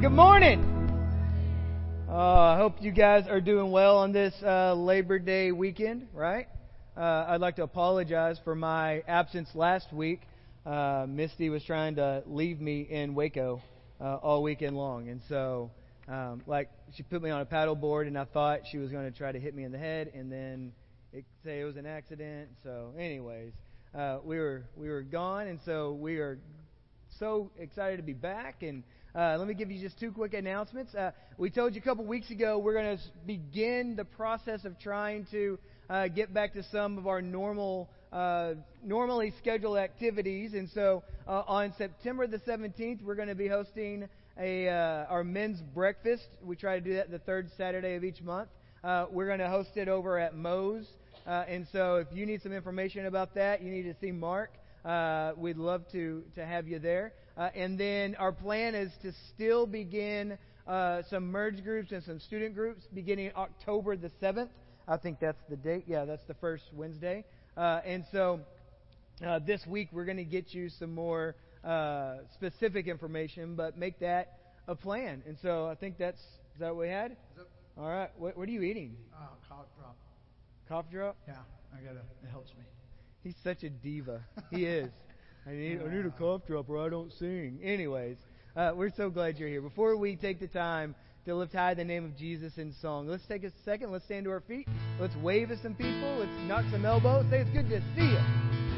good morning. Uh, I hope you guys are doing well on this uh, Labor Day weekend, right? Uh, I'd like to apologize for my absence last week. Uh, Misty was trying to leave me in Waco uh, all weekend long, and so, um, like, she put me on a paddle board, and I thought she was going to try to hit me in the head, and then it say it was an accident. So, anyways, uh, we were we were gone, and so we are so excited to be back and uh, let me give you just two quick announcements. Uh, we told you a couple weeks ago we're going to begin the process of trying to uh, get back to some of our normal, uh, normally scheduled activities. And so uh, on September the 17th, we're going to be hosting a uh, our men's breakfast. We try to do that the third Saturday of each month. we're going to host it over at Moe's. and so if you need some information about that, you need to see Mark. we'd love to, to have you there. Uh, and then our plan is to still begin uh, some merge groups and some student groups beginning October the 7th. I think that's the date. Yeah, that's the first Wednesday. Uh, and so uh, this week we're going to get you some more uh, specific information, but make that a plan. And so I think that's is that what we had? All right. What, what are you eating? Uh, cough drop. Cough drop? Yeah, I got it. It helps me. He's such a diva. He is. I need, I need a cough drop or I don't sing. Anyways, uh, we're so glad you're here. Before we take the time to lift high the name of Jesus in song, let's take a second. Let's stand to our feet. Let's wave at some people. Let's knock some elbows. Say it's good to see you.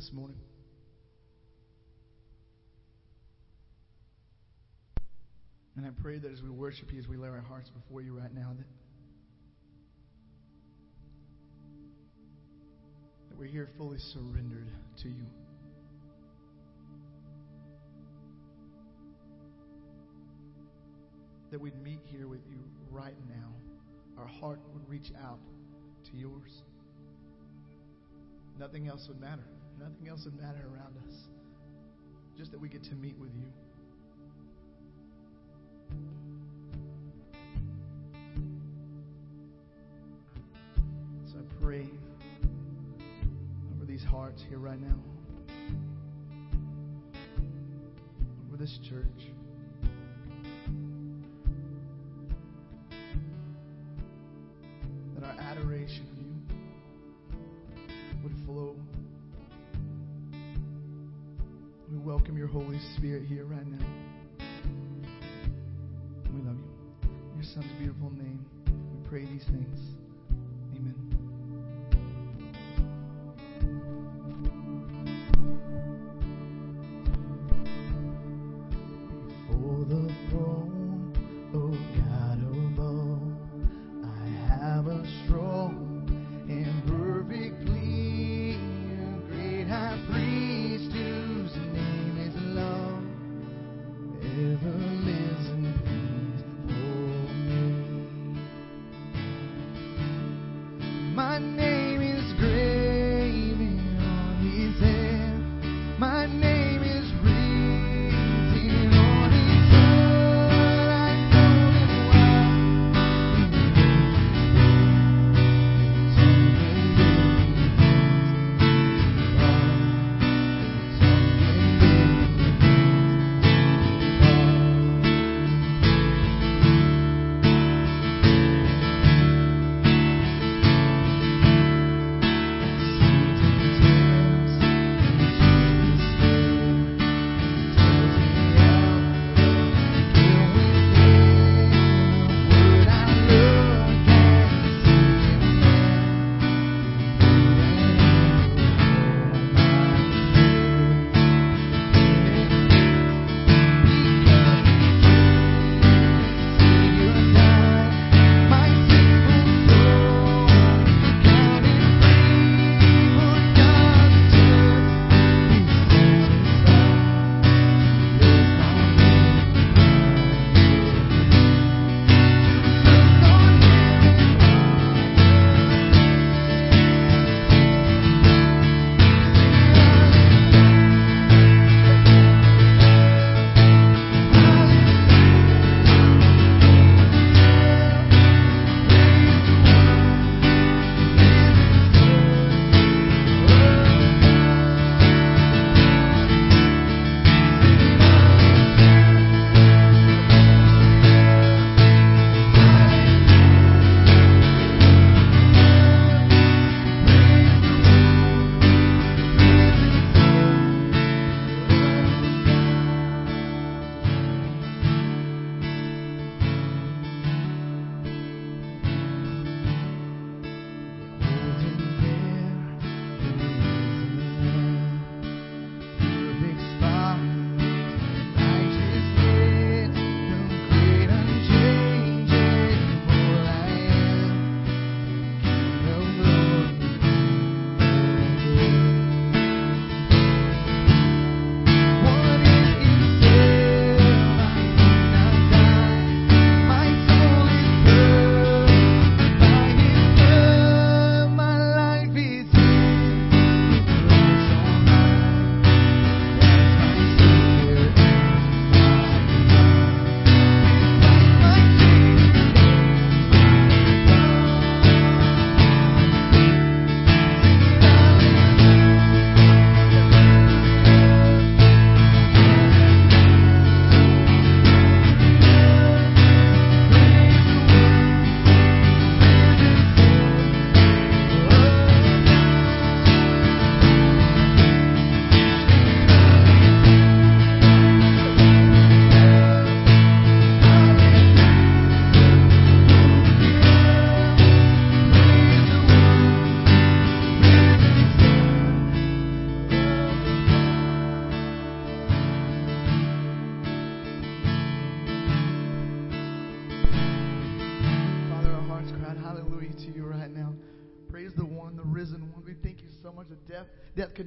This morning. And I pray that as we worship you, as we lay our hearts before you right now, that, that we're here fully surrendered to you. That we'd meet here with you right now. Our heart would reach out to yours. Nothing else would matter. Nothing else would matter around us. Just that we get to meet with you. So I pray over these hearts here right now, over this church. Spirit here right now. We love you. Your Son's beautiful name, we pray these things.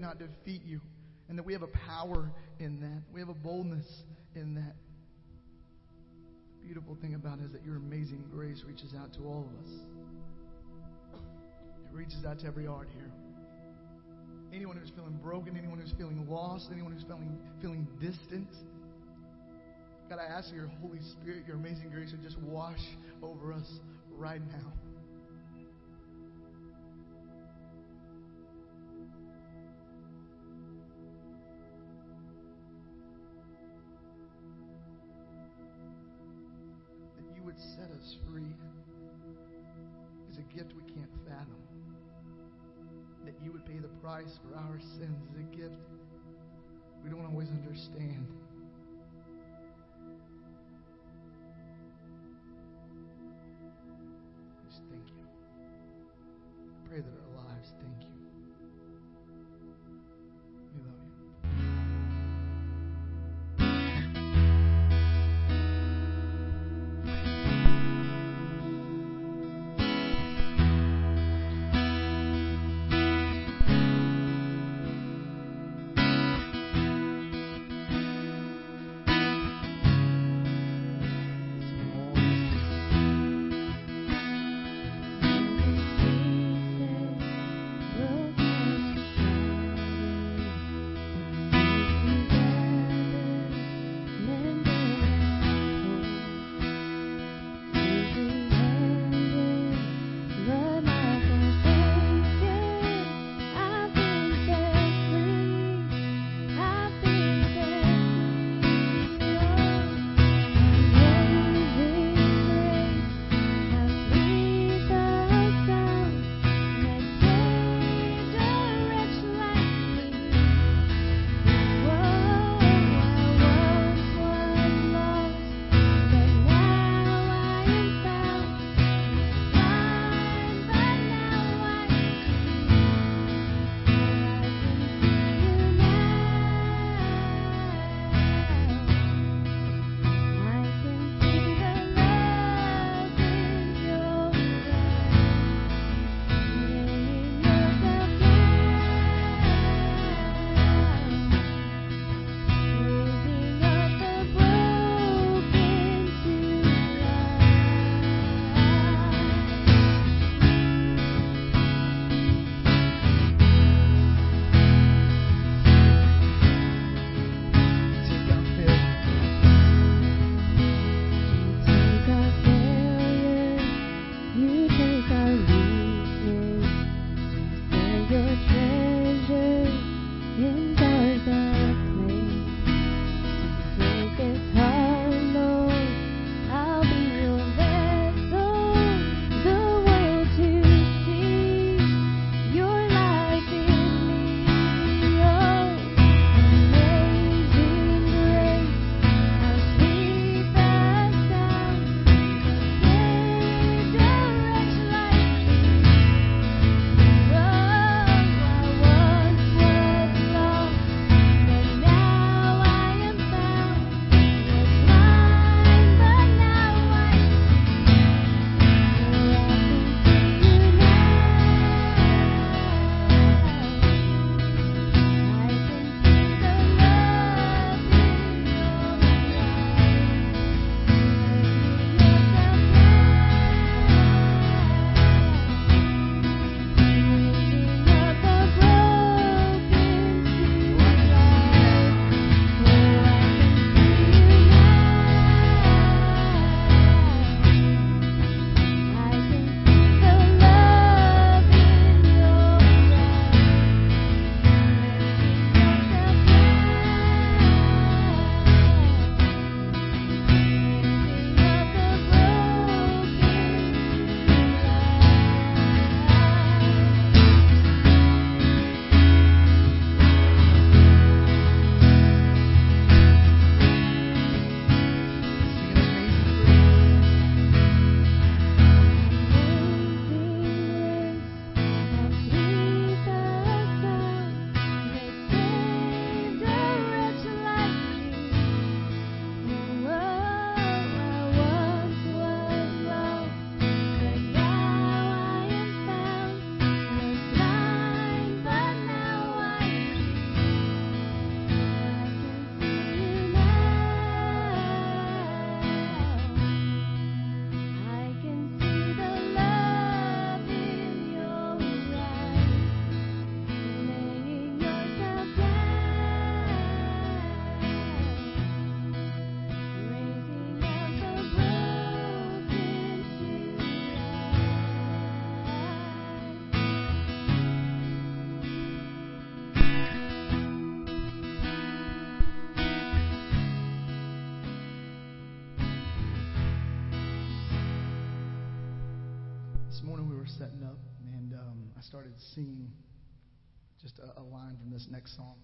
Not defeat you, and that we have a power in that. We have a boldness in that. The beautiful thing about it is that your amazing grace reaches out to all of us. It reaches out to every heart here. Anyone who's feeling broken, anyone who's feeling lost, anyone who's feeling feeling distant. God, I ask your Holy Spirit, your amazing grace to just wash over us right now. You would set us free is a gift we can't fathom. That you would pay the price for our sins is a gift we don't always understand. Just thank you. I pray that our lives thank you. Setting up, and um, I started singing just a, a, line from this next song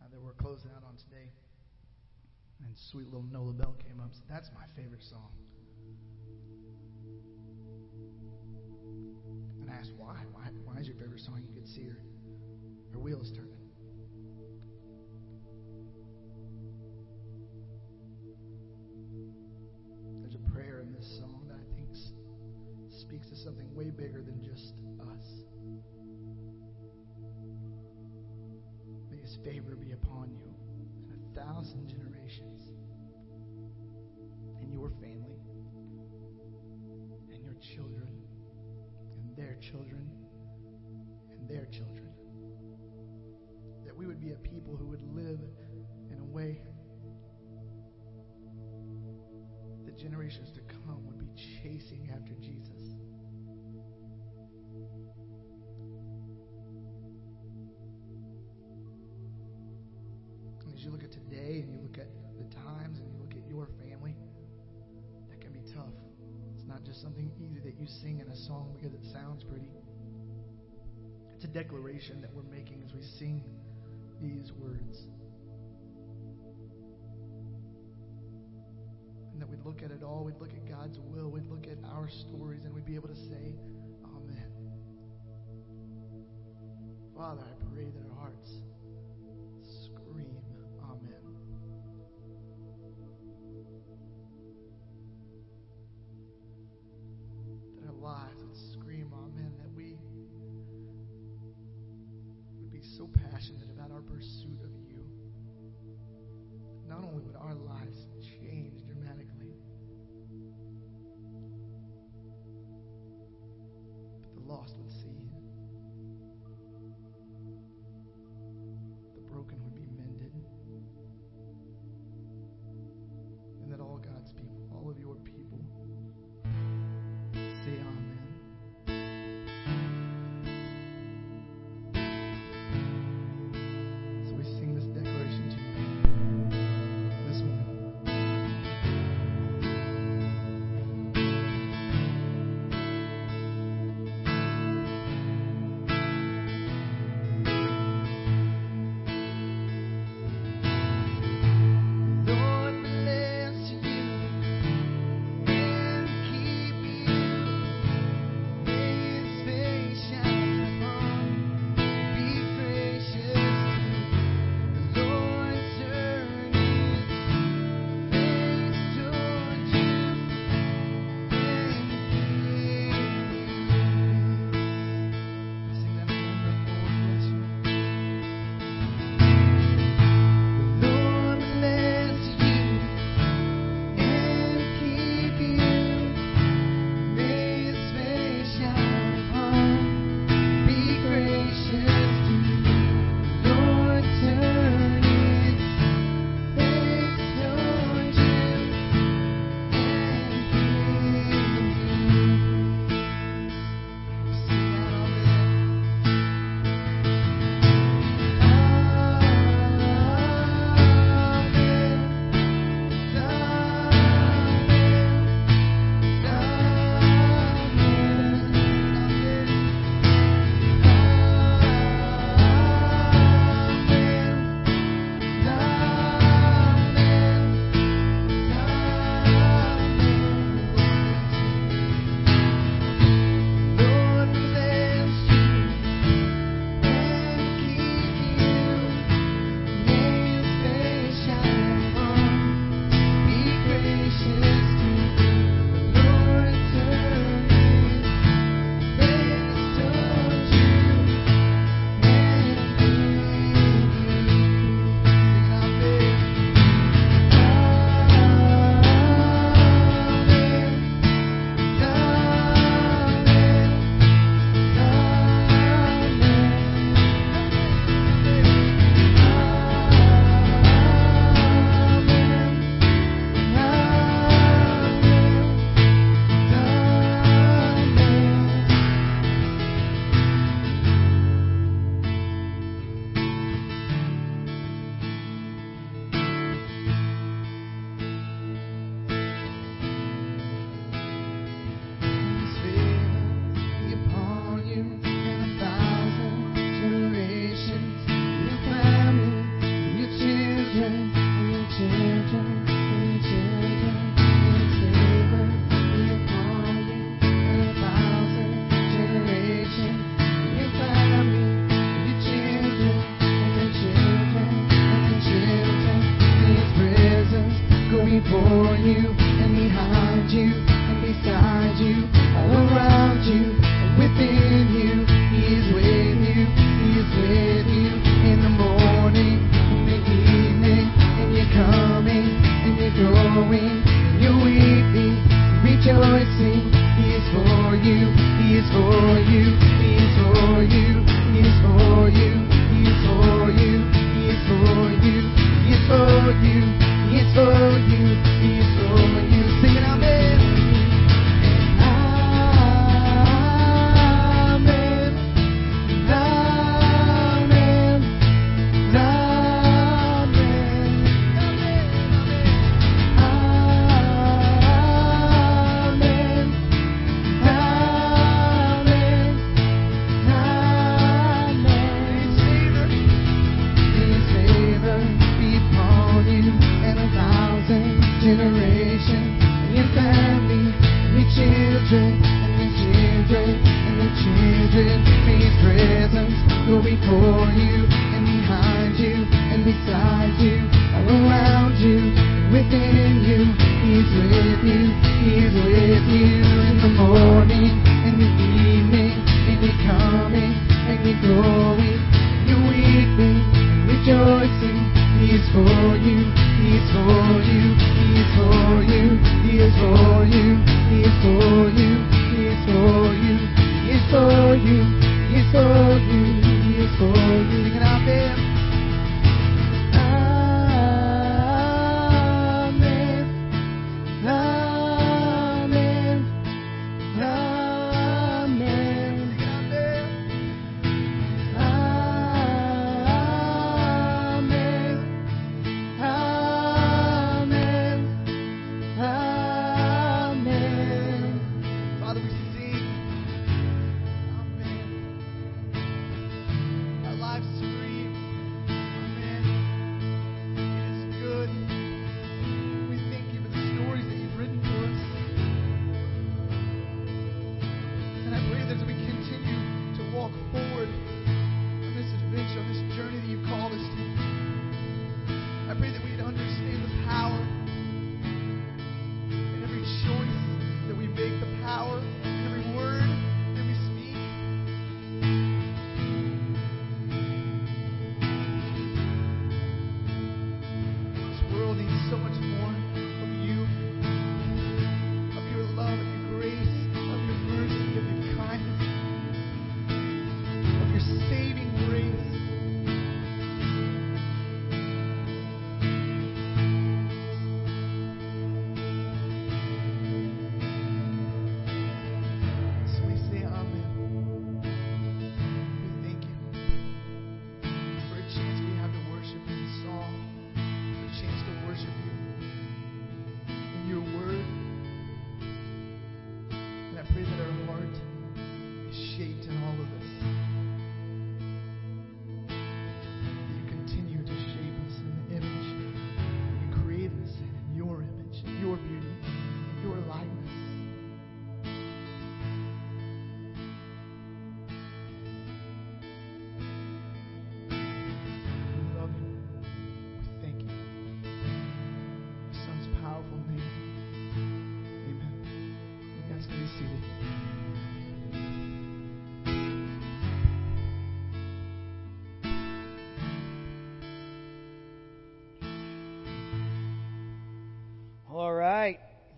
uh, that we're closing out on today. And sweet little Nola Bell came up. So that's my favorite song. And I asked why. Why, why is your favorite song? You could see her, her wheels turning. Bigger than just declaration that we're making as we sing these words. And that we'd look at it all, we'd look at God's will, we'd look at our stories, and we'd be able to say, Amen. Father, I pray that our hearts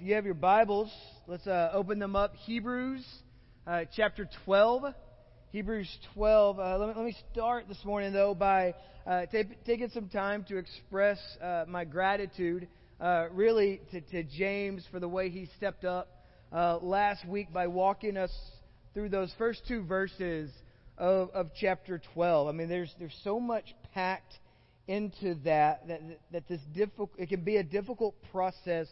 you have your Bibles, let's uh, open them up. Hebrews uh, chapter 12. Hebrews 12. Uh, let, me, let me start this morning, though, by uh, t- taking some time to express uh, my gratitude, uh, really, to, to, James for the way he stepped up last week by walking us through those first two verses of, of chapter 12. I mean, there's, there's so much packed into that, that that this difficult it can be a difficult process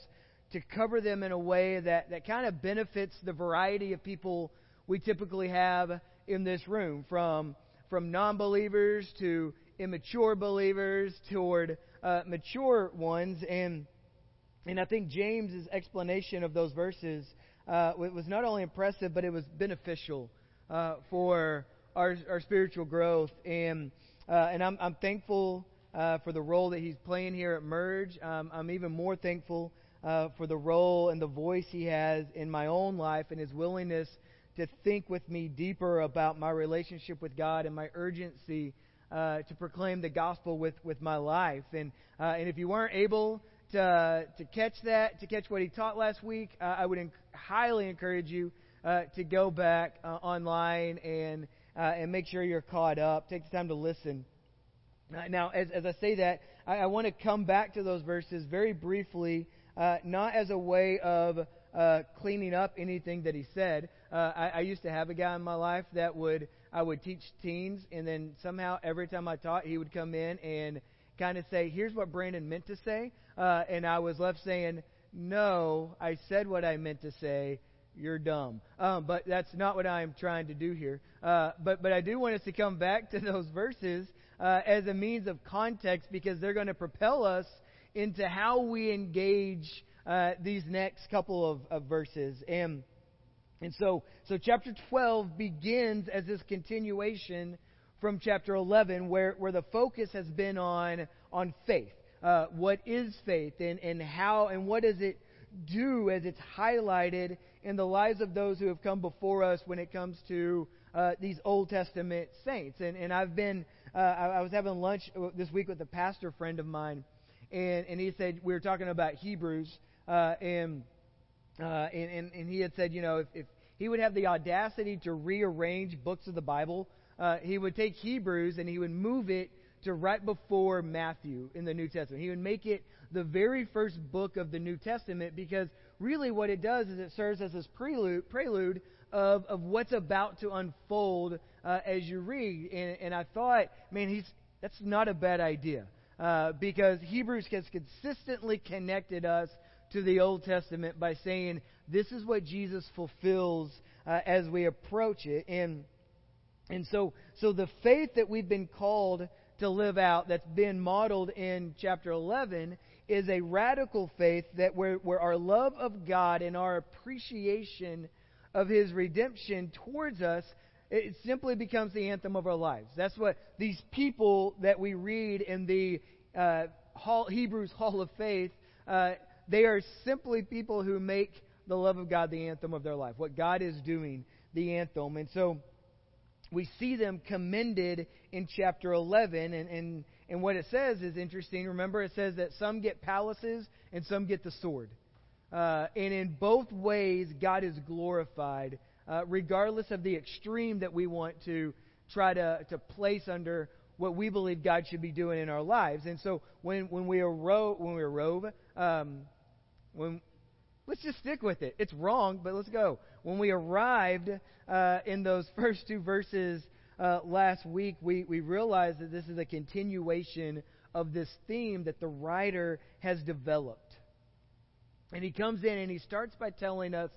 to cover them in a way that, that kind of benefits the variety of people we typically have in this room, from, from non believers to immature believers toward uh, mature ones. And, and I think James's explanation of those verses uh, was not only impressive, but it was beneficial uh, for our, our spiritual growth. And, uh, and I'm, I'm thankful. Uh, for the role that he's playing here at Merge, um, I'm even more thankful uh, for the role and the voice He has in my own life and His willingness to think with me deeper about my relationship with God and my urgency uh, to proclaim the gospel with, with my life. And, uh, and if you weren't able to, to catch that, to catch what he taught last week, uh, I would enc- highly encourage you uh, to go back uh, online and, and make sure you're caught up. Take the time to listen. now, as, as I say that, I, I want to come back to those verses very briefly, not as a way of cleaning up anything that he said. I, I used to have a guy in my life that would I would teach teens, and then somehow every time I taught, he would come in and kind of say, "Here's what Brandon meant to say," uh, and I was left saying, "No, I said what I meant to say. You're dumb." Um, but that's not what I am trying to do here. Uh, but but I do want us to come back to those verses uh, as a means of context because they're going to propel us into how we engage uh, these next couple of, of verses and. And so, so chapter 12 begins as this continuation from chapter 11, where, where the focus has been on, on faith. Uh, what is faith and, and how and what does it do as it's highlighted in the lives of those who have come before us when it comes to uh, these Old Testament saints. And, and I've been, uh, I, I was having lunch this week with a pastor friend of mine, and, and he said, we were talking about Hebrews, uh, and uh, and, and, and he had said, you know, if, if he would have the audacity to rearrange books of the Bible, uh, he would take Hebrews and he would move it to right before Matthew in the New Testament. He would make it the very first book of the New Testament because really what it does is it serves as this prelude, prelude of, of what's about to unfold uh, as you read. And, and I thought, man, he's that's not a bad idea. Uh, because Hebrews has consistently connected us to the Old Testament by saying this is what Jesus fulfills uh, as we approach it. And, and so, so the faith that we've been called to live out that's been modeled in chapter 11 is a radical faith that where, where our love of God and our appreciation of His redemption towards us it simply becomes the anthem of our lives. That's what these people that we read in the uh, Hall, Hebrews Hall of Faith, uh, they are simply people who make the love of God the anthem of their life. What God is doing, the anthem. And so we see them commended in chapter 11. And, and, and what it says is interesting. Remember, it says that some get palaces and some get the sword. Uh, and in both ways, God is glorified, uh, regardless of the extreme that we want to try to, to place under what we believe God should be doing in our lives. And so when, when we arove, when we arove, um, when let's just stick with it. It's wrong, but let's go. When we arrived uh, in those first two verses uh, last week, we, we realized that this is a continuation of this theme that the writer has developed. And he comes in and he starts by telling us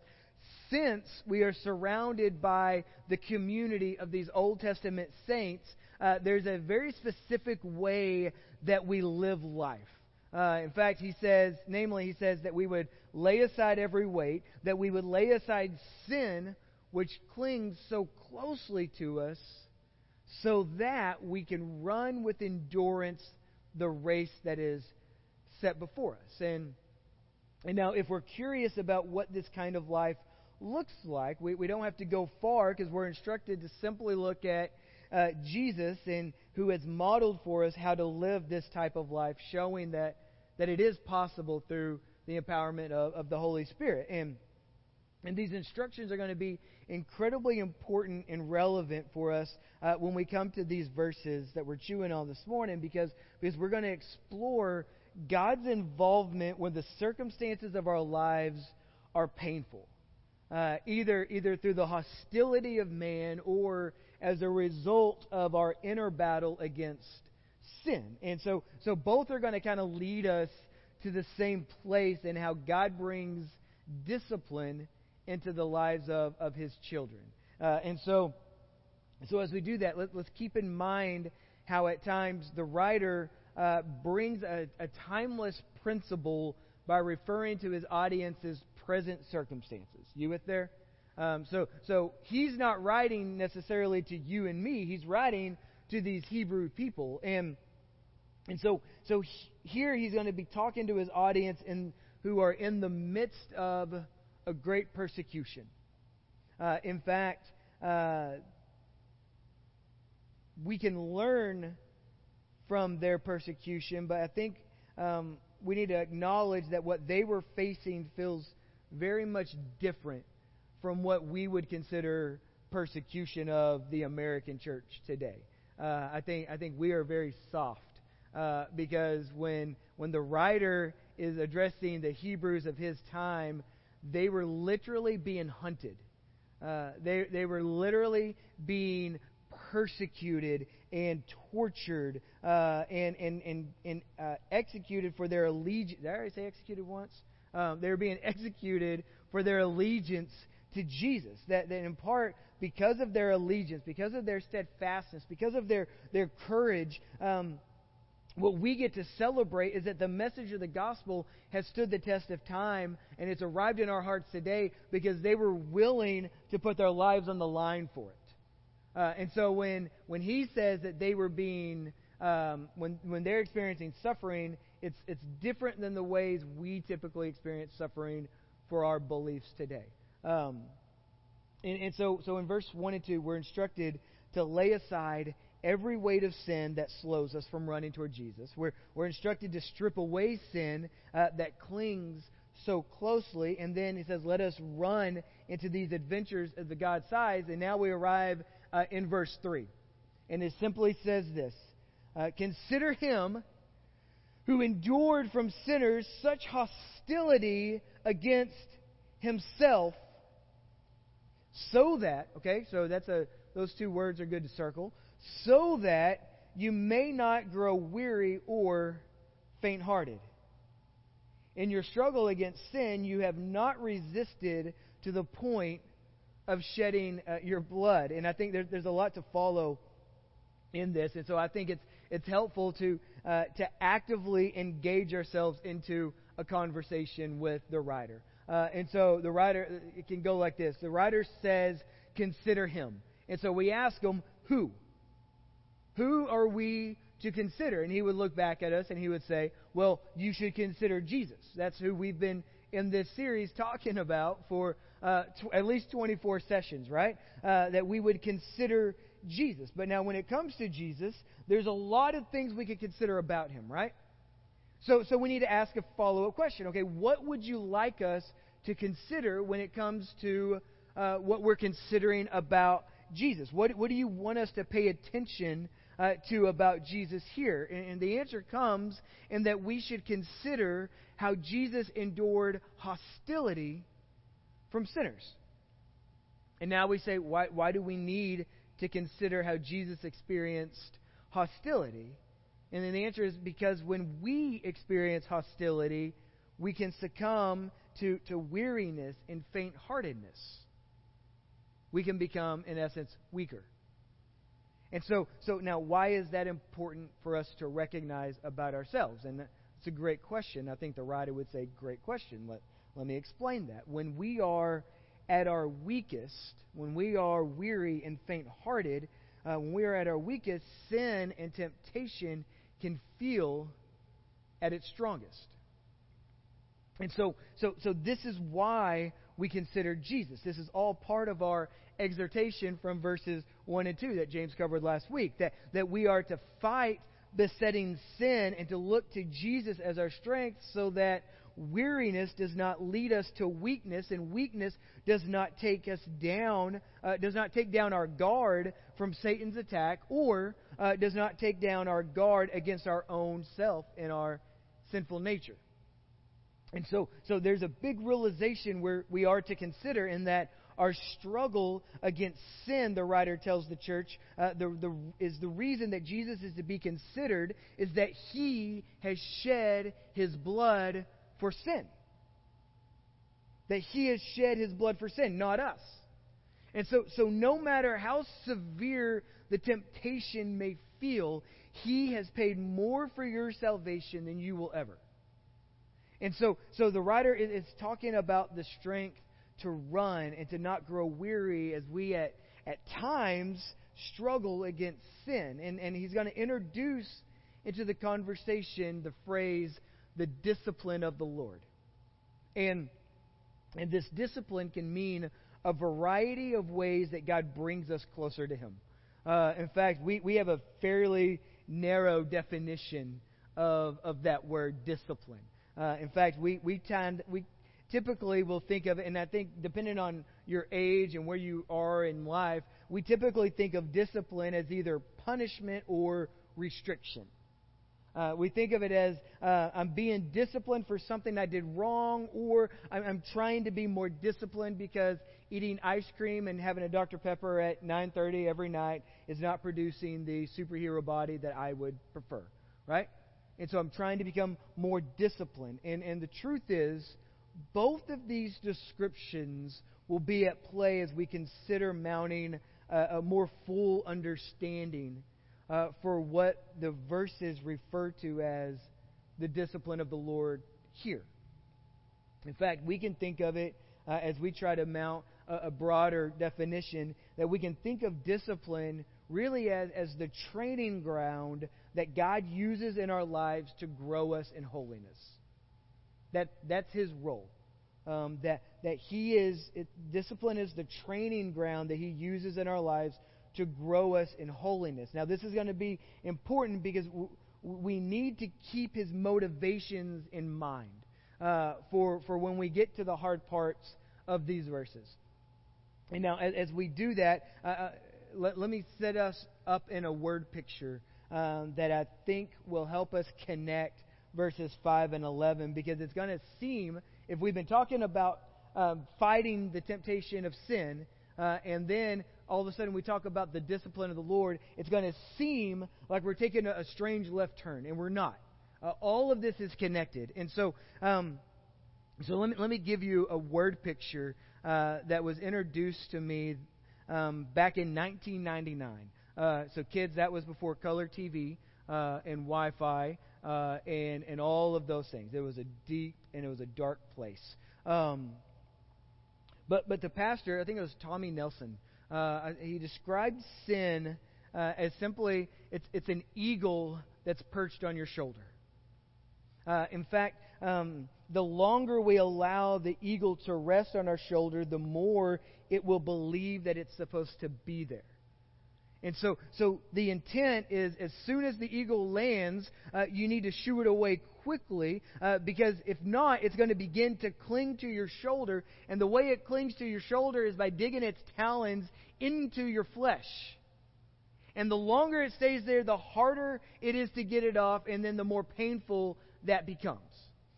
since we are surrounded by the community of these Old Testament saints, uh, there's a very specific way that we live life. Uh, in fact, he says, namely, he says that we would lay aside every weight, that we would lay aside sin, which clings so closely to us, so that we can run with endurance the race that is set before us. And, and now, if we're curious about what this kind of life looks like, we, we don't have to go far because we're instructed to simply look at uh, Jesus and who has modeled for us how to live this type of life, showing that, that it is possible through the empowerment of, of the Holy Spirit. And, and these instructions are going to be incredibly important and relevant for us uh, when we come to these verses that we're chewing on this morning because, because we're going to explore God's involvement when the circumstances of our lives are painful. Uh, either either through the hostility of man or as a result of our inner battle against sin. And so, so both are going to kind of lead us to the same place in how God brings discipline into the lives of, of his children. Uh, and so, so as we do that, let, us keep in mind how at times the writer uh, brings a, a timeless principle by referring to his audience's present circumstances. You with there? Um, so, so he's not writing necessarily to you and me. He's writing to these Hebrew people, and and so so here he's going to be talking to his audience and who are in the midst of a great persecution. Uh, in fact, uh, we can learn from their persecution, but I think um, we need to acknowledge that what they were facing feels very much different from what we would consider persecution of the American church today. Uh, I think I think we are very soft uh, because when when the writer is addressing the Hebrews of his time, they were literally being hunted. Uh, they they were literally being persecuted and tortured uh, and and and, and uh, executed for their allegiance. Did I already say executed once? Um, they were being executed for their allegiance to Jesus. That, that in part, because of their allegiance, because of their steadfastness, because of their, their courage, um, what we get to celebrate is that the message of the gospel has stood the test of time and it's arrived in our hearts today because they were willing to put their lives on the line for it. Uh, and so when, when he says that they were being, um, when, when they're experiencing suffering, it's, it's different than the ways we typically experience suffering for our beliefs today. Um, and, and so, so in verse 1 and 2, we're instructed to lay aside every weight of sin that slows us from running toward Jesus. We're, we're instructed to strip away sin uh, that clings so closely. And then he says, let us run into these adventures of the God size. And now we arrive uh, in verse 3. And it simply says this uh, Consider him who endured from sinners such hostility against himself so that, okay, so that's a, those two words are good to circle, so that you may not grow weary or faint hearted. In your struggle against sin, you have not resisted to the point of shedding uh, your blood. And I think there, there's a lot to follow in this. And so I think it's, it's helpful to, uh, to actively engage ourselves into a conversation with the writer. Uh, and so the writer, it can go like this. The writer says, consider him. And so we ask him, who? Who are we to consider? And he would look back at us and he would say, well, you should consider Jesus. That's who we've been in this series talking about for uh, tw- at least 24 sessions, right? Uh, that we would consider Jesus. But now, when it comes to Jesus, there's a lot of things we could consider about him, right? So, so we need to ask a follow up question. Okay, what would you like us to consider when it comes to uh, what we're considering about Jesus? What, what do you want us to pay attention uh, to about Jesus here? And, and the answer comes in that we should consider how Jesus endured hostility from sinners. And now we say, why, why do we need to consider how Jesus experienced hostility? And then the answer is because when we experience hostility, we can succumb to, to weariness and faint heartedness. We can become, in essence, weaker. And so, so now, why is that important for us to recognize about ourselves? And it's a great question. I think the writer would say, great question. Let, let me explain that. When we are at our weakest, when we are weary and faint hearted, uh, when we are at our weakest, sin and temptation can feel at its strongest. And so, so, so this is why we consider Jesus. This is all part of our exhortation from verses 1 and 2 that James covered last week. That, that we are to fight besetting sin and to look to Jesus as our strength so that weariness does not lead us to weakness, and weakness does not take us down, uh, does not take down our guard from Satan's attack, or uh, does not take down our guard against our own self and our sinful nature. And so, so there's a big realization where we are to consider in that our struggle against sin, the writer tells the church, uh, the, the, is the reason that Jesus is to be considered is that he has shed his blood for sin. That he has shed his blood for sin, not us. And so, so no matter how severe the temptation may feel, he has paid more for your salvation than you will ever. And so, so the writer is, talking about the strength to run and to not grow weary as we at, at times struggle against sin. And, and he's going to introduce into the conversation the phrase, the discipline of the Lord. And, and this discipline can mean a variety of ways that God brings us closer to Him. Uh, in fact, we, we have a fairly narrow definition of, of that word discipline. Uh, in fact, we, we, tend, we typically will think of it, and I think depending on your age and where you are in life, we typically think of discipline as either punishment or restriction. Uh, we think of it as uh, I'm being disciplined for something I did wrong, or I'm, I'm, trying to be more disciplined because eating ice cream and having a Dr. Pepper at 9:30 every night is not producing the superhero body that I would prefer, right? And so I'm trying to become more disciplined. And and the truth is, both of these descriptions will be at play as we consider mounting a, a more full understanding uh, for what the verses refer to as the discipline of the Lord here. In fact, we can think of it uh, as we try to mount a, a, broader definition, that we can think of discipline really as, as the training ground that God uses in our lives to grow us in holiness. That, that's His role. Um, that, that He is, it, discipline is the training ground that He uses in our lives to grow us in holiness. Now, this is going to be important because we need to keep his motivations in mind uh, for, for when we get to the hard parts of these verses. And now, as, as we do that, uh, uh, let, let, me set us up in a word picture um, that I think will help us connect verses 5 and 11 because it's going to seem, if we've been talking about um, fighting the temptation of sin, uh, and then all of a sudden we talk about the discipline of the Lord, it's going to seem like we're taking a, strange left turn, and we're not. Uh, all of this is connected. And so, um, so let me, let me give you a word picture uh, that was introduced to me um, back in 1999. Uh, so, kids, that was before color TV uh, and Wi Fi uh, and, and all of those things. It was a deep and it was a dark place. Um, but, but the pastor, I think it was Tommy Nelson, uh, he described sin as simply it's, it's an eagle that's perched on your shoulder. In fact, um, the longer we allow the eagle to rest on our shoulder, the more it will believe that it's supposed to be there. And so, so the intent is as soon as the eagle lands, uh, you need to shoo it away quickly uh, because if not, it's going to begin to cling to your shoulder. And the way it clings to your shoulder is by digging its talons into your flesh. And the longer it stays there, the harder it is to get it off, and then the more painful that becomes.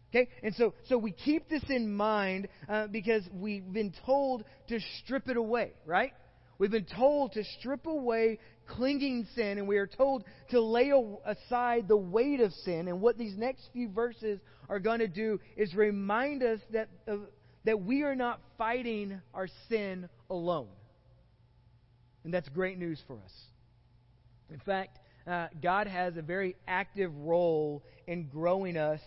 Okay? And so, so we keep this in mind uh, because we've been told to strip it away, right? We've been told to strip away clinging sin, and we are told to lay aside the weight of sin. And what these next few verses are going to do is remind us that, uh, that we are not fighting our sin alone. And that's great news for us. In fact, uh, God has a very active role in growing us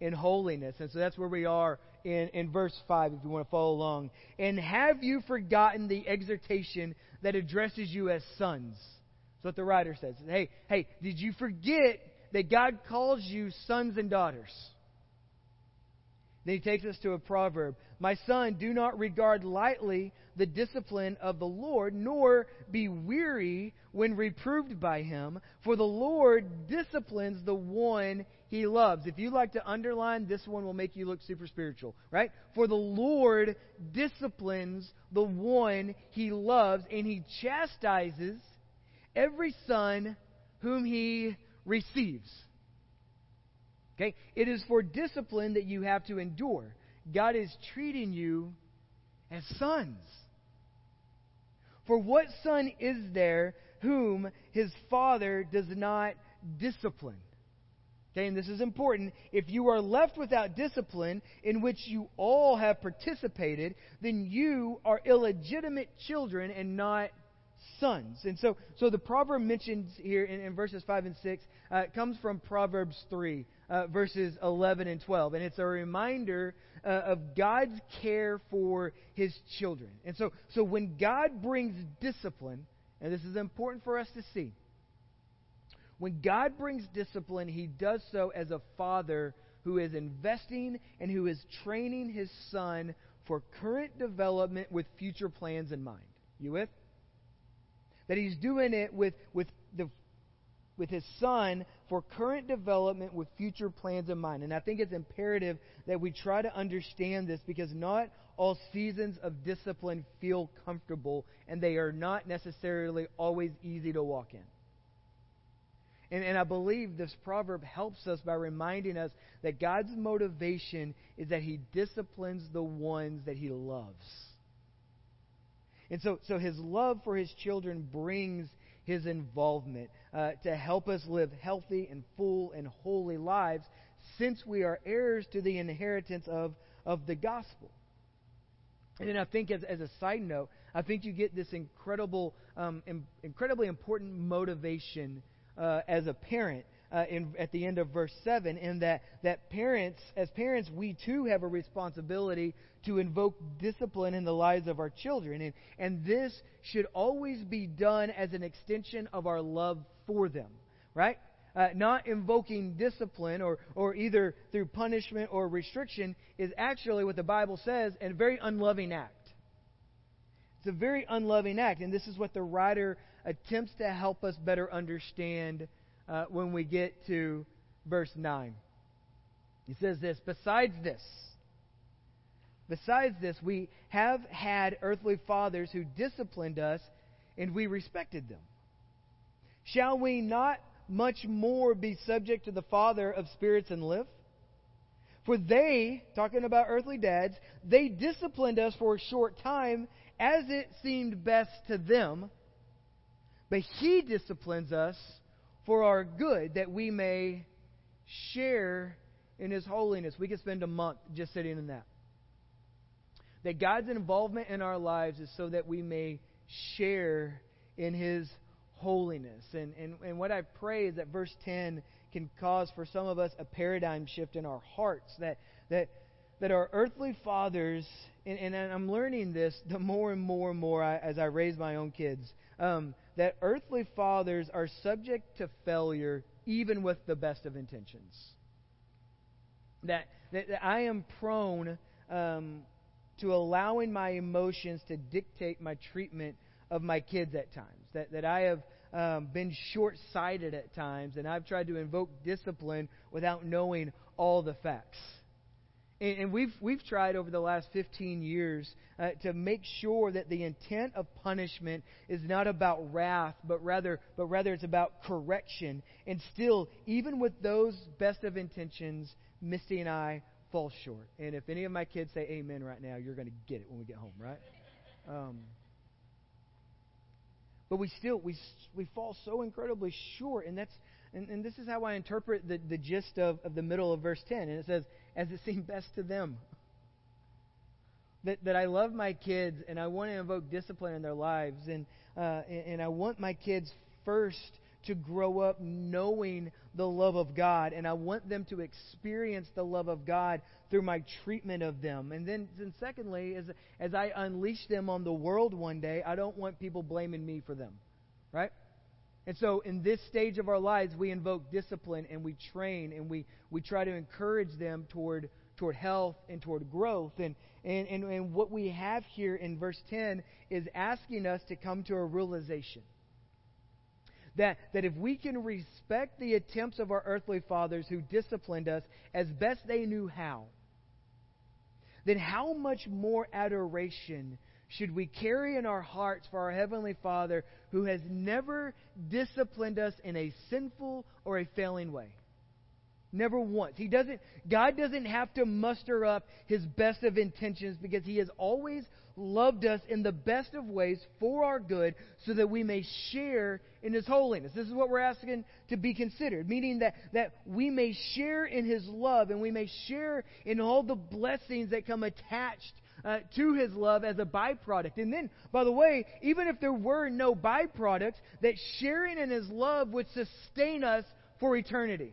in holiness. And so that's where we are in, in verse 5, if you want to follow along. And have you forgotten the exhortation that addresses you as sons? That's what the writer says. Hey, hey, did you forget that God calls you sons and daughters? Then he takes us to a proverb. My son, do not regard lightly the discipline of the Lord, nor be weary when reproved by him, for the Lord disciplines the one he loves. If you like to underline, this one will make you look super spiritual, right? For the Lord disciplines the one he loves, and he chastises every son whom he receives. Okay? It is for discipline that you have to endure. God is treating you as sons. For what son is there whom his father does not discipline? Okay, and this is important. If you are left without discipline, in which you all have participated, then you are illegitimate children and not sons. And so, so the proverb mentioned here in, in verses 5 and 6 uh, comes from Proverbs 3, uh, verses 11 and 12. And it's a reminder uh, of God's care for his children. And so, so when God brings discipline, and this is important for us to see, when God brings discipline, he does so as a father who is investing and who is training his son for current development with future plans in mind. You with? That he's doing it with, with, the, with his son for current development with future plans in mind. And I think it's imperative that we try to understand this because not all seasons of discipline feel comfortable and they are not necessarily always easy to walk in. And, and I believe this proverb helps us by reminding us that God's motivation is that He disciplines the ones that He loves. And so, so His love for His children brings His involvement uh, to help us live healthy and full and holy lives since we are heirs to the inheritance of, of the gospel. And then I think, as, as a side note, I think you get this incredible, um, Im- incredibly important motivation uh, as a parent uh, in, at the end of verse 7 in that, that parents, as parents, we too have a responsibility to invoke discipline in the lives of our children. And, and this should always be done as an extension of our love for them, right? Uh, not invoking discipline or, or either through punishment or restriction is actually what the Bible says a very unloving act. It's a very unloving act, and this is what the writer attempts to help us better understand uh, when we get to verse 9. He says this Besides this, besides this, we have had earthly fathers who disciplined us, and we respected them. Shall we not much more be subject to the Father of spirits and live? For they, talking about earthly dads, they disciplined us for a short time as it seemed best to them but He disciplines us for our good, that we may share in His holiness. We could spend a month just sitting in that. That God's involvement in our lives is so that we may share in His holiness. And, and, and what I pray is that verse 10 can cause for some of us a paradigm shift in our hearts. That, that, that our earthly fathers, and, and I'm learning this the more and more and more I, as I raise my own kids, um, that earthly fathers are subject to failure even with the best of intentions. That, that, that I am prone um, to allowing my emotions to dictate my treatment of my kids at times. That, that I have um, been short sighted at times, and I've tried to invoke discipline without knowing all the facts. And, and we've, we've tried over the last 15 years uh, to make sure that the intent of punishment is not about wrath, but rather, but rather it's about correction. And still, even with those best of intentions, Misty and I fall short. And if any of my kids say amen right now, you're going to get it when we get home, right? Um, but we still we we fall so incredibly short, and that's and, and this is how I interpret the, the gist of, of the middle of verse 10. And it says, as it seemed best to them. That, that I love my kids and I want to invoke discipline in their lives. And, uh, and, and I want my kids first to grow up knowing the love of God. And I want them to experience the love of God through my treatment of them. And then, then secondly, as, as I unleash them on the world one day, I don't want people blaming me for them. Right? And so, in this stage of our lives, we invoke discipline and we train and we, we try to encourage them toward, toward health and toward growth. And, and, and, and what we have here in verse 10 is asking us to come to a realization that, that if we can respect the attempts of our earthly fathers who disciplined us as best they knew how, then how much more adoration should we carry in our hearts for our Heavenly Father who has never disciplined us in a sinful or a failing way. Never once. He doesn't God doesn't have to muster up his best of intentions because he has always loved us in the best of ways for our good so that we may share in his holiness. This is what we're asking to be considered, meaning that, that we may share in his love and we may share in all the blessings that come attached uh, to his love as a byproduct. And then, by the way, even if there were no byproducts, that sharing in his love would sustain us for eternity.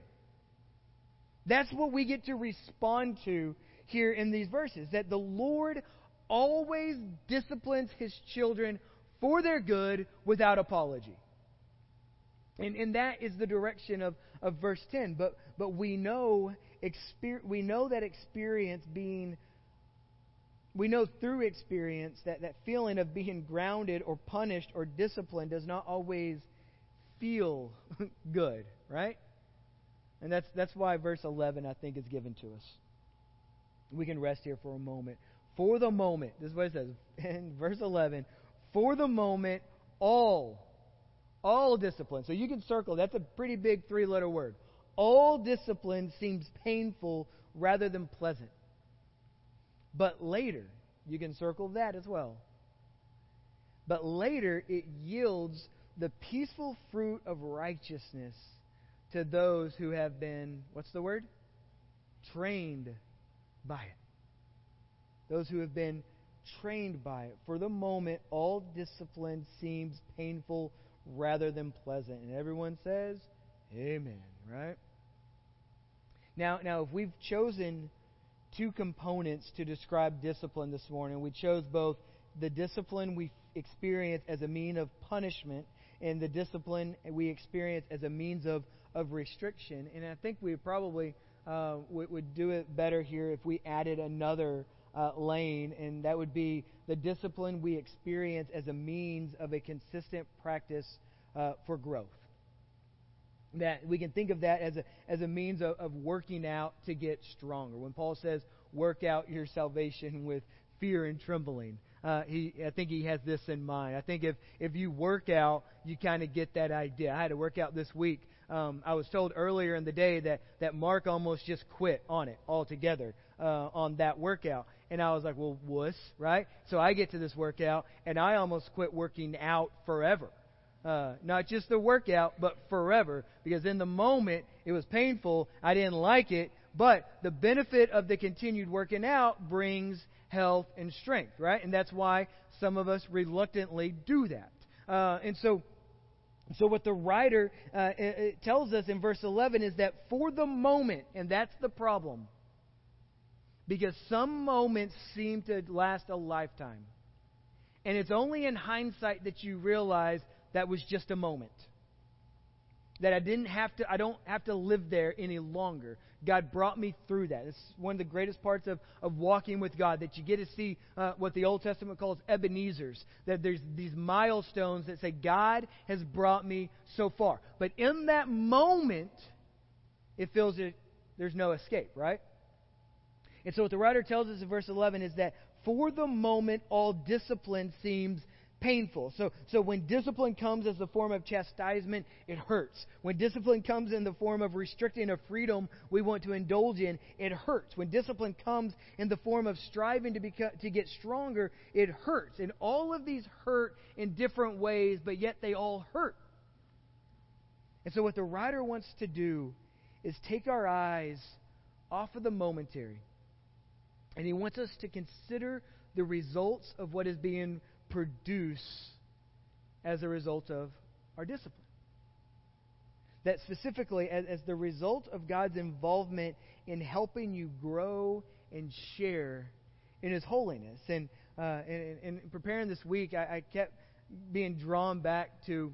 That's what we get to respond to here in these verses that the Lord always disciplines his children for their good without apology. And, and that is the direction of, of verse 10. But, but we know exper- we know that experience being we know through experience that that feeling of being grounded or punished or disciplined does not always feel good, right? And that's that's why verse 11 I think is given to us. We can rest here for a moment. For the moment, this is what it says in verse 11, for the moment all all discipline. So you can circle. That's a pretty big three-letter word. All discipline seems painful rather than pleasant. But later, you can circle that as well. But later, it yields the peaceful fruit of righteousness to those who have been, what's the word? Trained by it. Those who have been trained by it. For the moment, all discipline seems painful rather than pleasant. And everyone says, Amen, right? Now, now if we've chosen two components to describe discipline this morning. We chose both the discipline we experience as a mean of punishment and the discipline we experience as a means of, of restriction. And I think we probably uh, would, would, do it better here if we added another uh, lane, and that would be the discipline we experience as a means of a consistent practice uh, for growth that we can think of that as a, as a means of, of working out to get stronger. When Paul says, work out your salvation with fear and trembling, uh, he, I think he has this in mind. I think if, if you work out, you kind of get that idea. I had to work out this week. Um, I was told earlier in the day that, that Mark almost just quit on it altogether uh, on that workout. And I was like, well, wuss, right? So I get to this workout, and I almost quit working out forever. Uh, not just the workout, but forever. Because in the moment, it was painful. I didn't like it. But the benefit of the continued working out brings health and strength, right? And that's why some of us reluctantly do that. Uh, and so, so what the writer uh, it, tells us in verse 11 is that for the moment, and that's the problem, because some moments seem to last a lifetime. And it's only in hindsight that you realize that was just a moment. That I didn't have to, I don't have to live there any longer. God brought me through that. It's one of the greatest parts of, of walking with God that you get to see uh, what the Old Testament calls Ebenezer's. That there's these milestones that say, God has brought me so far. But in that moment, it feels that there's no escape, right? And so what the writer tells us in verse 11 is that for the moment, all discipline seems painful. So, so when discipline comes as a form of chastisement, it hurts. When discipline comes in the form of restricting a freedom we want to indulge in, it hurts. When discipline comes in the form of striving to, beco- to get stronger, it hurts. And all of these hurt in different ways, but yet they all hurt. And so, what the writer wants to do is take our eyes off of the momentary. And he wants us to consider the results of what is being produce as a result of our discipline. That specifically, as, as the result of God's involvement in helping you grow and share in His holiness. And, uh, in, in, preparing this week, I, I kept being drawn back to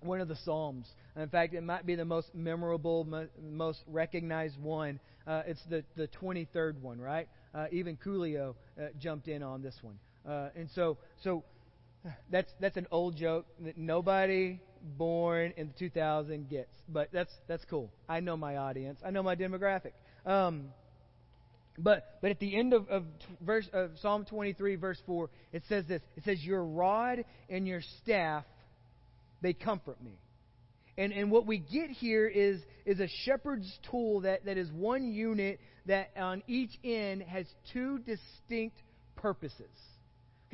one of the Psalms. In fact, it might be the most memorable, most recognized one. Uh, it's the, the 23rd one, right? Uh, even Coolio uh, jumped in on this one. Uh, and so, so that's that's an old joke that nobody born in the 2000 gets, but that's that's cool. I know my audience. I know my demographic. Um, but but at the end of, of verse of Psalm 23, verse 4, it says this. It says, "Your rod and your staff, they comfort me." And and what we get here is is a shepherd's tool that, that is one unit that on each end has two distinct purposes.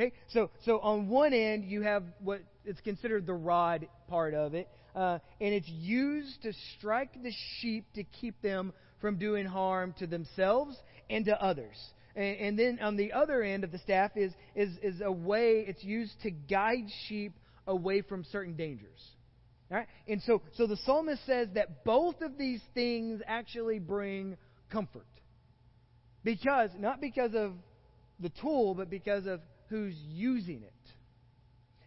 Okay, so so on one end you have what is considered the rod part of it, uh, and it's used to strike the sheep to keep them from doing harm to themselves and to others. And, and then on the other end of the staff is is is a way it's used to guide sheep away from certain dangers. Right? And so so the psalmist says that both of these things actually bring comfort. Because not because of the tool, but because of who's using it.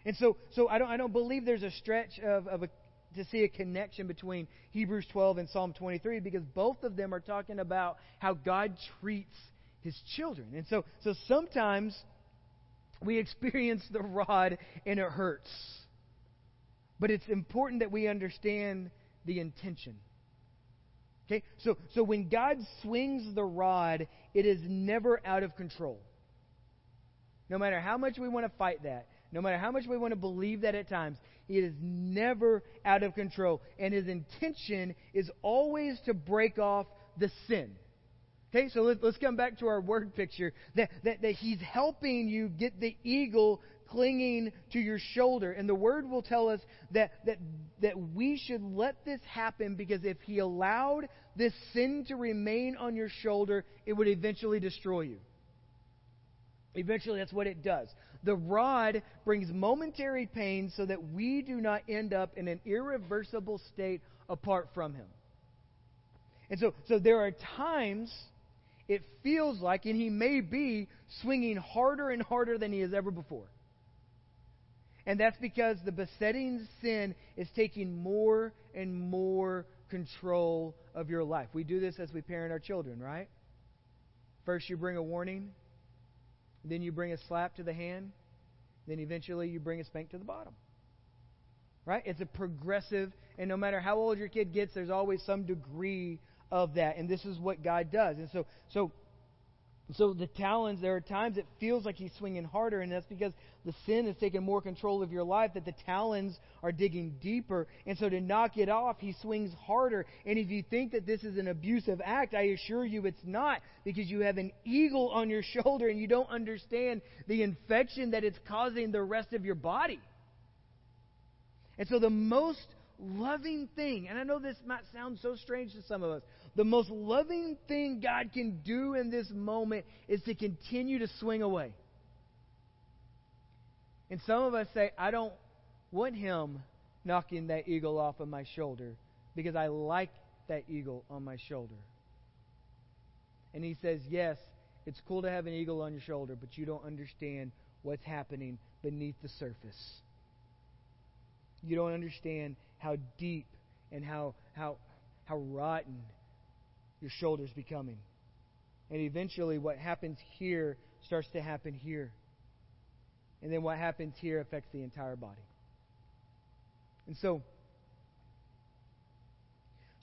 And so, so I don't, I don't believe there's a stretch of, of a to see a connection between Hebrews 12 and Psalm 23 because both of them are talking about how God treats his children. And so, so sometimes we experience the rod and it hurts. But it's important that we understand the intention. Okay? So, so when God swings the rod, it is never out of control. No matter how much we want to fight that, no matter how much we want to believe that at times, it is never out of control. And his intention is always to break off the sin. Okay, so let, us come back to our word picture that, that, that he's helping you get the eagle clinging to your shoulder. And the word will tell us that, that, that we should let this happen because if he allowed this sin to remain on your shoulder, it would eventually destroy you. Eventually, that's what it does. The rod brings momentary pain so that we do not end up in an irreversible state apart from Him. And so, so there are times it feels like, and He may be swinging harder and harder than He has ever before. And that's because the besetting sin is taking more and more control of your life. We do this as we parent our children, right? First, you bring a warning, then you bring a slap to the hand. Then eventually you bring a spank to the bottom. Right? It's a progressive, and no matter how old your kid gets, there's always some degree of that. And this is what God does. And so, so so the talons, there are times it feels like he's swinging harder, and that's because the sin has taken more control of your life, that the talons are digging deeper. And so to knock it off, he swings harder. And if you think that this is an abusive act, I assure you it's not, because you have an eagle on your shoulder and you don't understand the infection that it's causing the rest of your body. And so the most loving thing, and I know this might sound so strange to some of us, the most loving thing God can do in this moment is to continue to swing away. And some of us say, I don't want him knocking that eagle off of my shoulder because I like that eagle on my shoulder. And he says, Yes, it's cool to have an eagle on your shoulder, but you don't understand what's happening beneath the surface. You don't understand how deep and how, how, how rotten your shoulders becoming. And eventually, what happens here starts to happen here. And then what happens here affects the entire body. And so,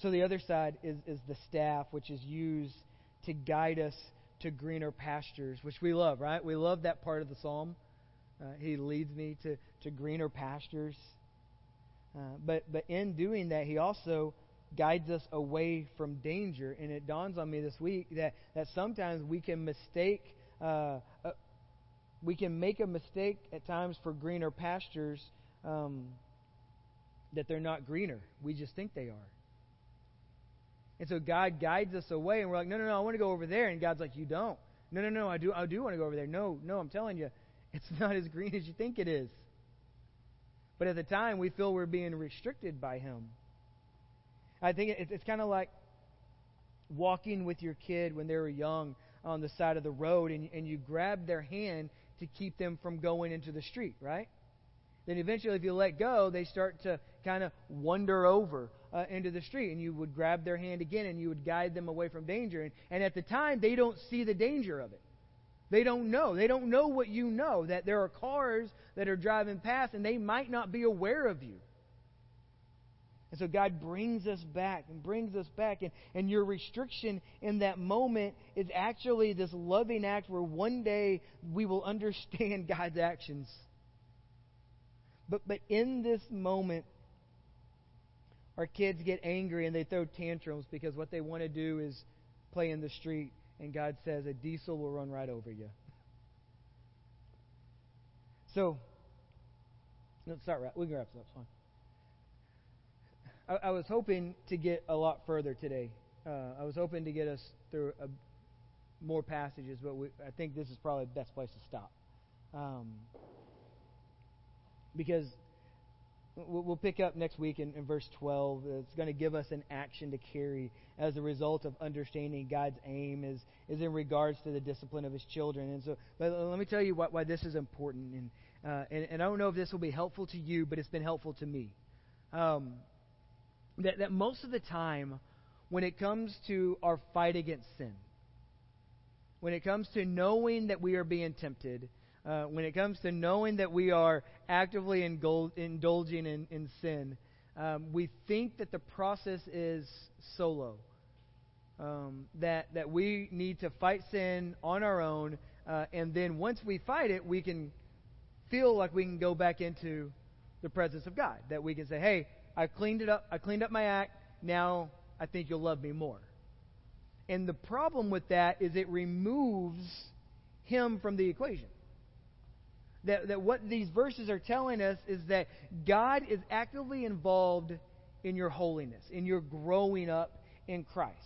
so the other side is, is the staff, which is used to guide us to greener pastures, which we love, right? We love that part of the psalm. Uh, he leads me to, to greener pastures. Uh, but, but in doing that, he also guides us away from danger. And it dawns on me this week that, that sometimes we can mistake, uh, uh, we can make a mistake at times for greener pastures um, that they're not greener. We just think they are. And so God guides us away, and we're like, no, no, no, I want to go over there. And God's like, you don't. No, no, no, I do, I do want to go over there. No, no, I'm telling you, it's not as green as you think it is. But at the time, we feel we're being restricted by Him. I think it's, it's kind of like walking with your kid when they were young on the side of the road and, and you grab their hand to keep them from going into the street, right? Then eventually, if you let go, they start to kind of wander over uh, into the street, and you would grab their hand again and you would guide them away from danger. And, and at the time, they don't see the danger of it. They don't know. They don't know what you know that there are cars that are driving past, and they might not be aware of you. And so God brings us back and brings us back. And, and your restriction in that moment is actually this loving act where one day we will understand God's actions. But, but in this moment, our kids get angry and they throw tantrums because what they want to do is play in the street. And God says, a diesel will run right over you. So, let's start. We can wrap this up. Fine. I, I was hoping to get a lot further today. Uh, I was hoping to get us through a, more passages, but we, I think this is probably the best place to stop. Um, because we'll pick up next week in, in verse 12. It's going to give us an action to carry as a result of understanding God's aim is, is in regards to the discipline of His children. And so, but let me tell you why, why this is important. And, uh, and, and I don't know if this will be helpful to you, but it's been helpful to me. Um, that, that most of the time, when it comes to our fight against sin, when it comes to knowing that we are being tempted, uh, when it comes to knowing that we are actively indul- indulging in, in sin, um, we think that the process is solo. Um, that that we need to fight sin on our own, uh, and then once we fight it, we can feel like we can go back into the presence of God. That we can say, "Hey, I cleaned it up. I cleaned up my act. Now I think you'll love me more." And the problem with that is it removes him from the equation. That, that what these verses are telling us is that God is actively involved in your holiness, in your growing up in Christ.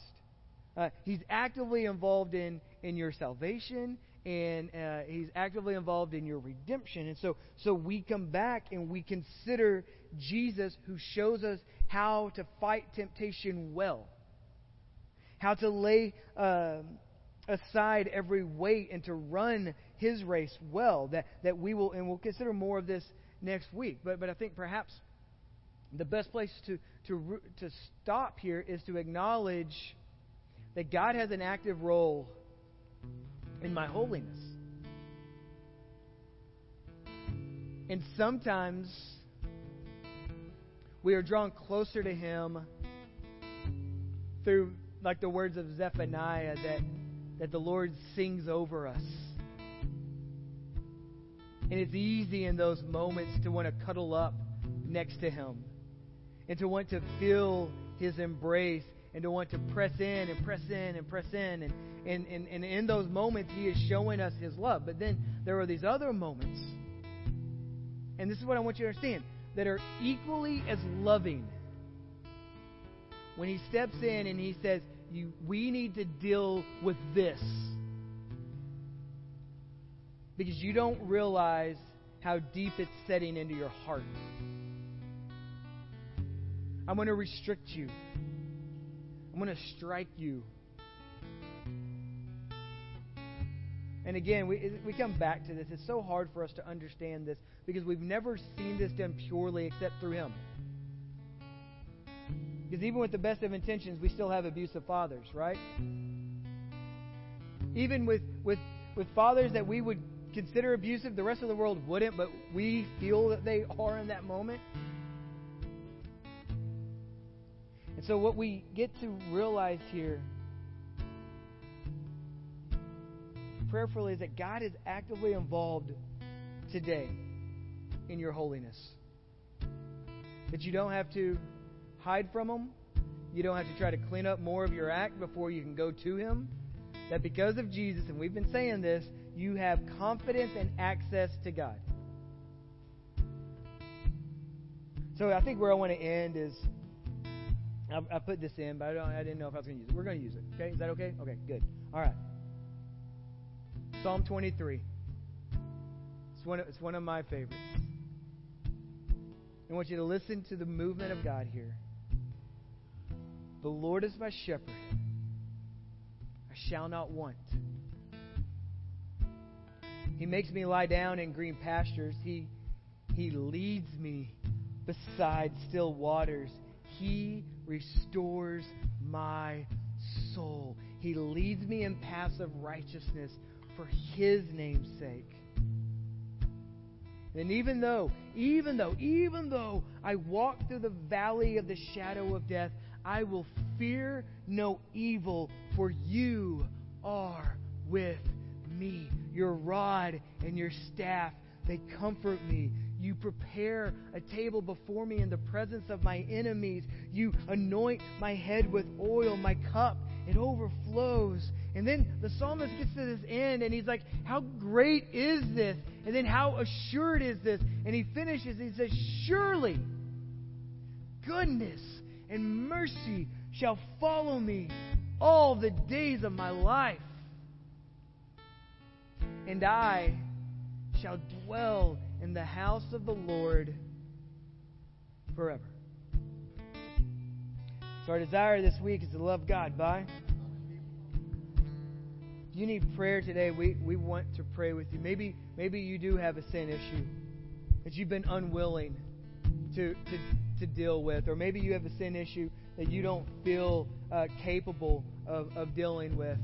Uh, he's actively involved in, in your salvation, and uh, he's actively involved in your redemption. And so, so we come back and we consider Jesus who shows us how to fight temptation well, how to lay uh, aside every weight and to run his race well. That, that we will, and we'll consider more of this next week. But, but I think perhaps the best place to, to, to stop here is to acknowledge that God has an active role in my holiness. And sometimes we are drawn closer to Him through, like the words of Zephaniah, that, that the Lord sings over us. And it's easy in those moments to want to cuddle up next to Him and to want to feel His embrace and to want to press in and press in and press in. And, and, and, and in those moments, He is showing us His love. But then there are these other moments, and this is what I want you to understand, that are equally as loving. When He steps in and He says, you, We need to deal with this. Because you don't realize how deep it's setting into your heart. I'm going to restrict you. I'm going to strike you. And again, we, we come back to this. It's so hard for us to understand this because we've never seen this done purely except through Him. Because even with the best of intentions, we still have abusive fathers, right? Even with, with, with fathers that we would consider abusive, the rest of the world wouldn't, but we feel that they are in that moment. And so, what we get to realize here prayerfully is that God is actively involved today in your holiness. That you don't have to hide from Him, you don't have to try to clean up more of your act before you can go to Him. That because of Jesus, and we've been saying this, you have confidence and access to God. So I think where I want to end is I, I put this in, but I, I didn't know if I was going to use it. We're going to use it. Okay? Is that okay? Okay, good. All right. Psalm 23. It's one of, it's one of my favorites. I want you to listen to the movement of God here. The Lord is my shepherd. I shall not want. He makes me lie down in green pastures. He, he leads me beside still waters. He restores my soul. He leads me in paths of righteousness for His name's sake. And even though, even though, even though I walk through the valley of the shadow of death, I will fear no evil, for you are with me. Your rod and your staff, they comfort me. You prepare a table before me in the presence of my enemies. You anoint my head with oil. My cup, it overflows. And then the psalmist gets to this end and he's like, How great is this? And then how assured is this? And he finishes, he says, Surely goodness and mercy shall follow me all the days of my life. And I shall dwell in the house of the Lord forever. So, our desire this week is to love God by. You need prayer today, we, we want to pray with you. Maybe, maybe you do have a sin issue that you've been unwilling to, to, to deal with, or maybe you have a sin issue that you don't feel uh, capable of, of dealing with.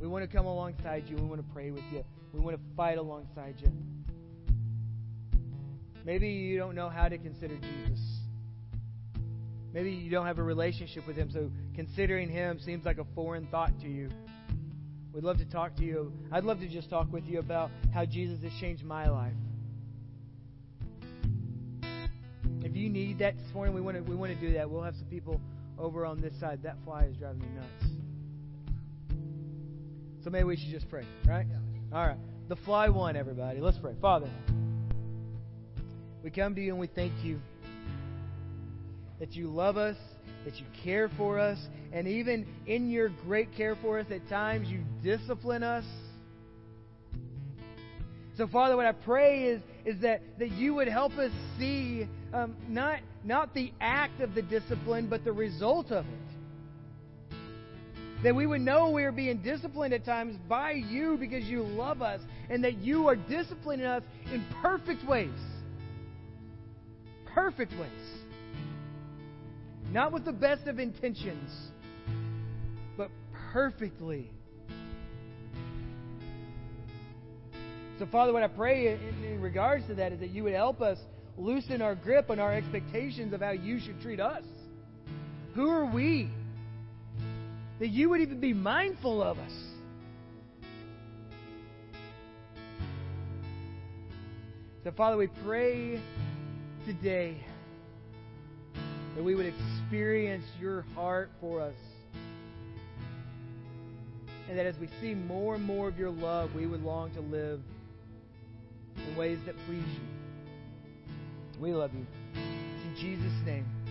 We want to come alongside you. We want to pray with you. We want to fight alongside you. Maybe you don't know how to consider Jesus. Maybe you don't have a relationship with Him, so considering Him seems like a foreign thought to you. We'd love to talk to you. I'd love to just talk with you about how Jesus has changed my life. If you need that this morning, we want to we want to do that. We'll have some people over on this side. That fly is driving me nuts. So maybe we should just pray, right? All right. The fly one, everybody. Let's pray. Father, we come to you and we thank you that you love us, that you care for us, and even in your great care for us, at times you discipline us. So, Father, what I pray is, is that, that you would help us see um, not, not the act of the discipline, but the result of it. That we would know we are being disciplined at times by you because you love us, and that you are disciplining us in perfect ways. Perfect ways. Not with the best of intentions, but perfectly. So, Father, what I pray in, in, regards to that is that you would help us loosen our grip on our expectations of how you should treat us. Who are we? That you would even be mindful of us. So, Father, we pray today that we would experience your heart for us. And that as we see more and more of your love, we would long to live in ways that please you. We love you. It's in Jesus' name.